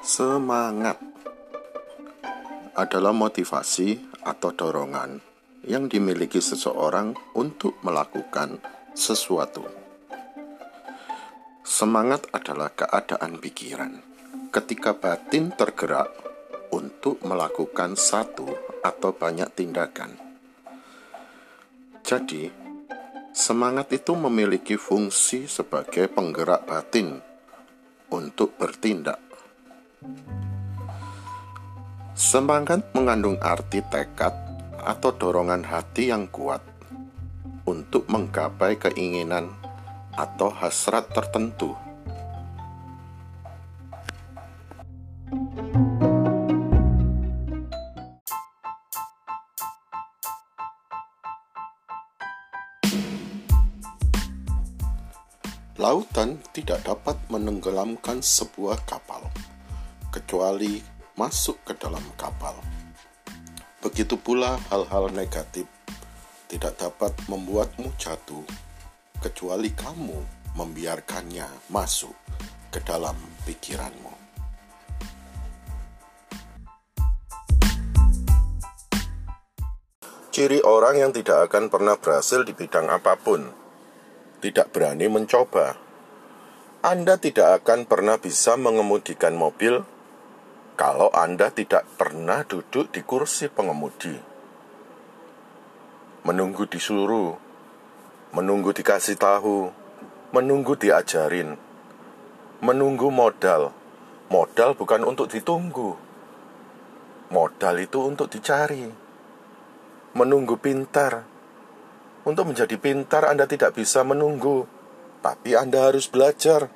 Semangat adalah motivasi atau dorongan yang dimiliki seseorang untuk melakukan sesuatu. Semangat adalah keadaan pikiran ketika batin tergerak untuk melakukan satu atau banyak tindakan. Jadi, semangat itu memiliki fungsi sebagai penggerak batin untuk bertindak. Semangat mengandung arti tekad atau dorongan hati yang kuat untuk menggapai keinginan atau hasrat tertentu. Lautan tidak dapat menenggelamkan sebuah kapal kecuali masuk ke dalam kapal. Begitu pula hal-hal negatif tidak dapat membuatmu jatuh kecuali kamu membiarkannya masuk ke dalam pikiranmu. Ciri orang yang tidak akan pernah berhasil di bidang apa pun, tidak berani mencoba. Anda tidak akan pernah bisa mengemudikan mobil kalau Anda tidak pernah duduk di kursi pengemudi. Menunggu disuruh, menunggu dikasih tahu, menunggu diajarin, menunggu modal. Modal bukan untuk ditunggu. Modal itu untuk dicari. Menunggu pintar. Untuk menjadi pintar Anda tidak bisa menunggu, tapi Anda harus belajar.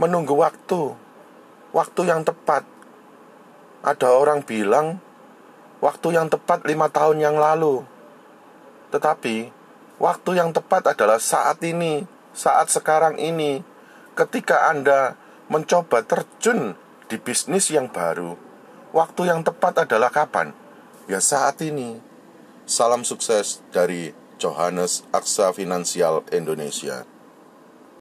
Menunggu waktu waktu yang tepat. Ada orang bilang waktu yang tepat lima tahun yang lalu. Tetapi waktu yang tepat adalah saat ini, saat sekarang ini, ketika Anda mencoba terjun di bisnis yang baru. Waktu yang tepat adalah kapan? Ya saat ini. Salam sukses dari Johannes Aksa Finansial Indonesia.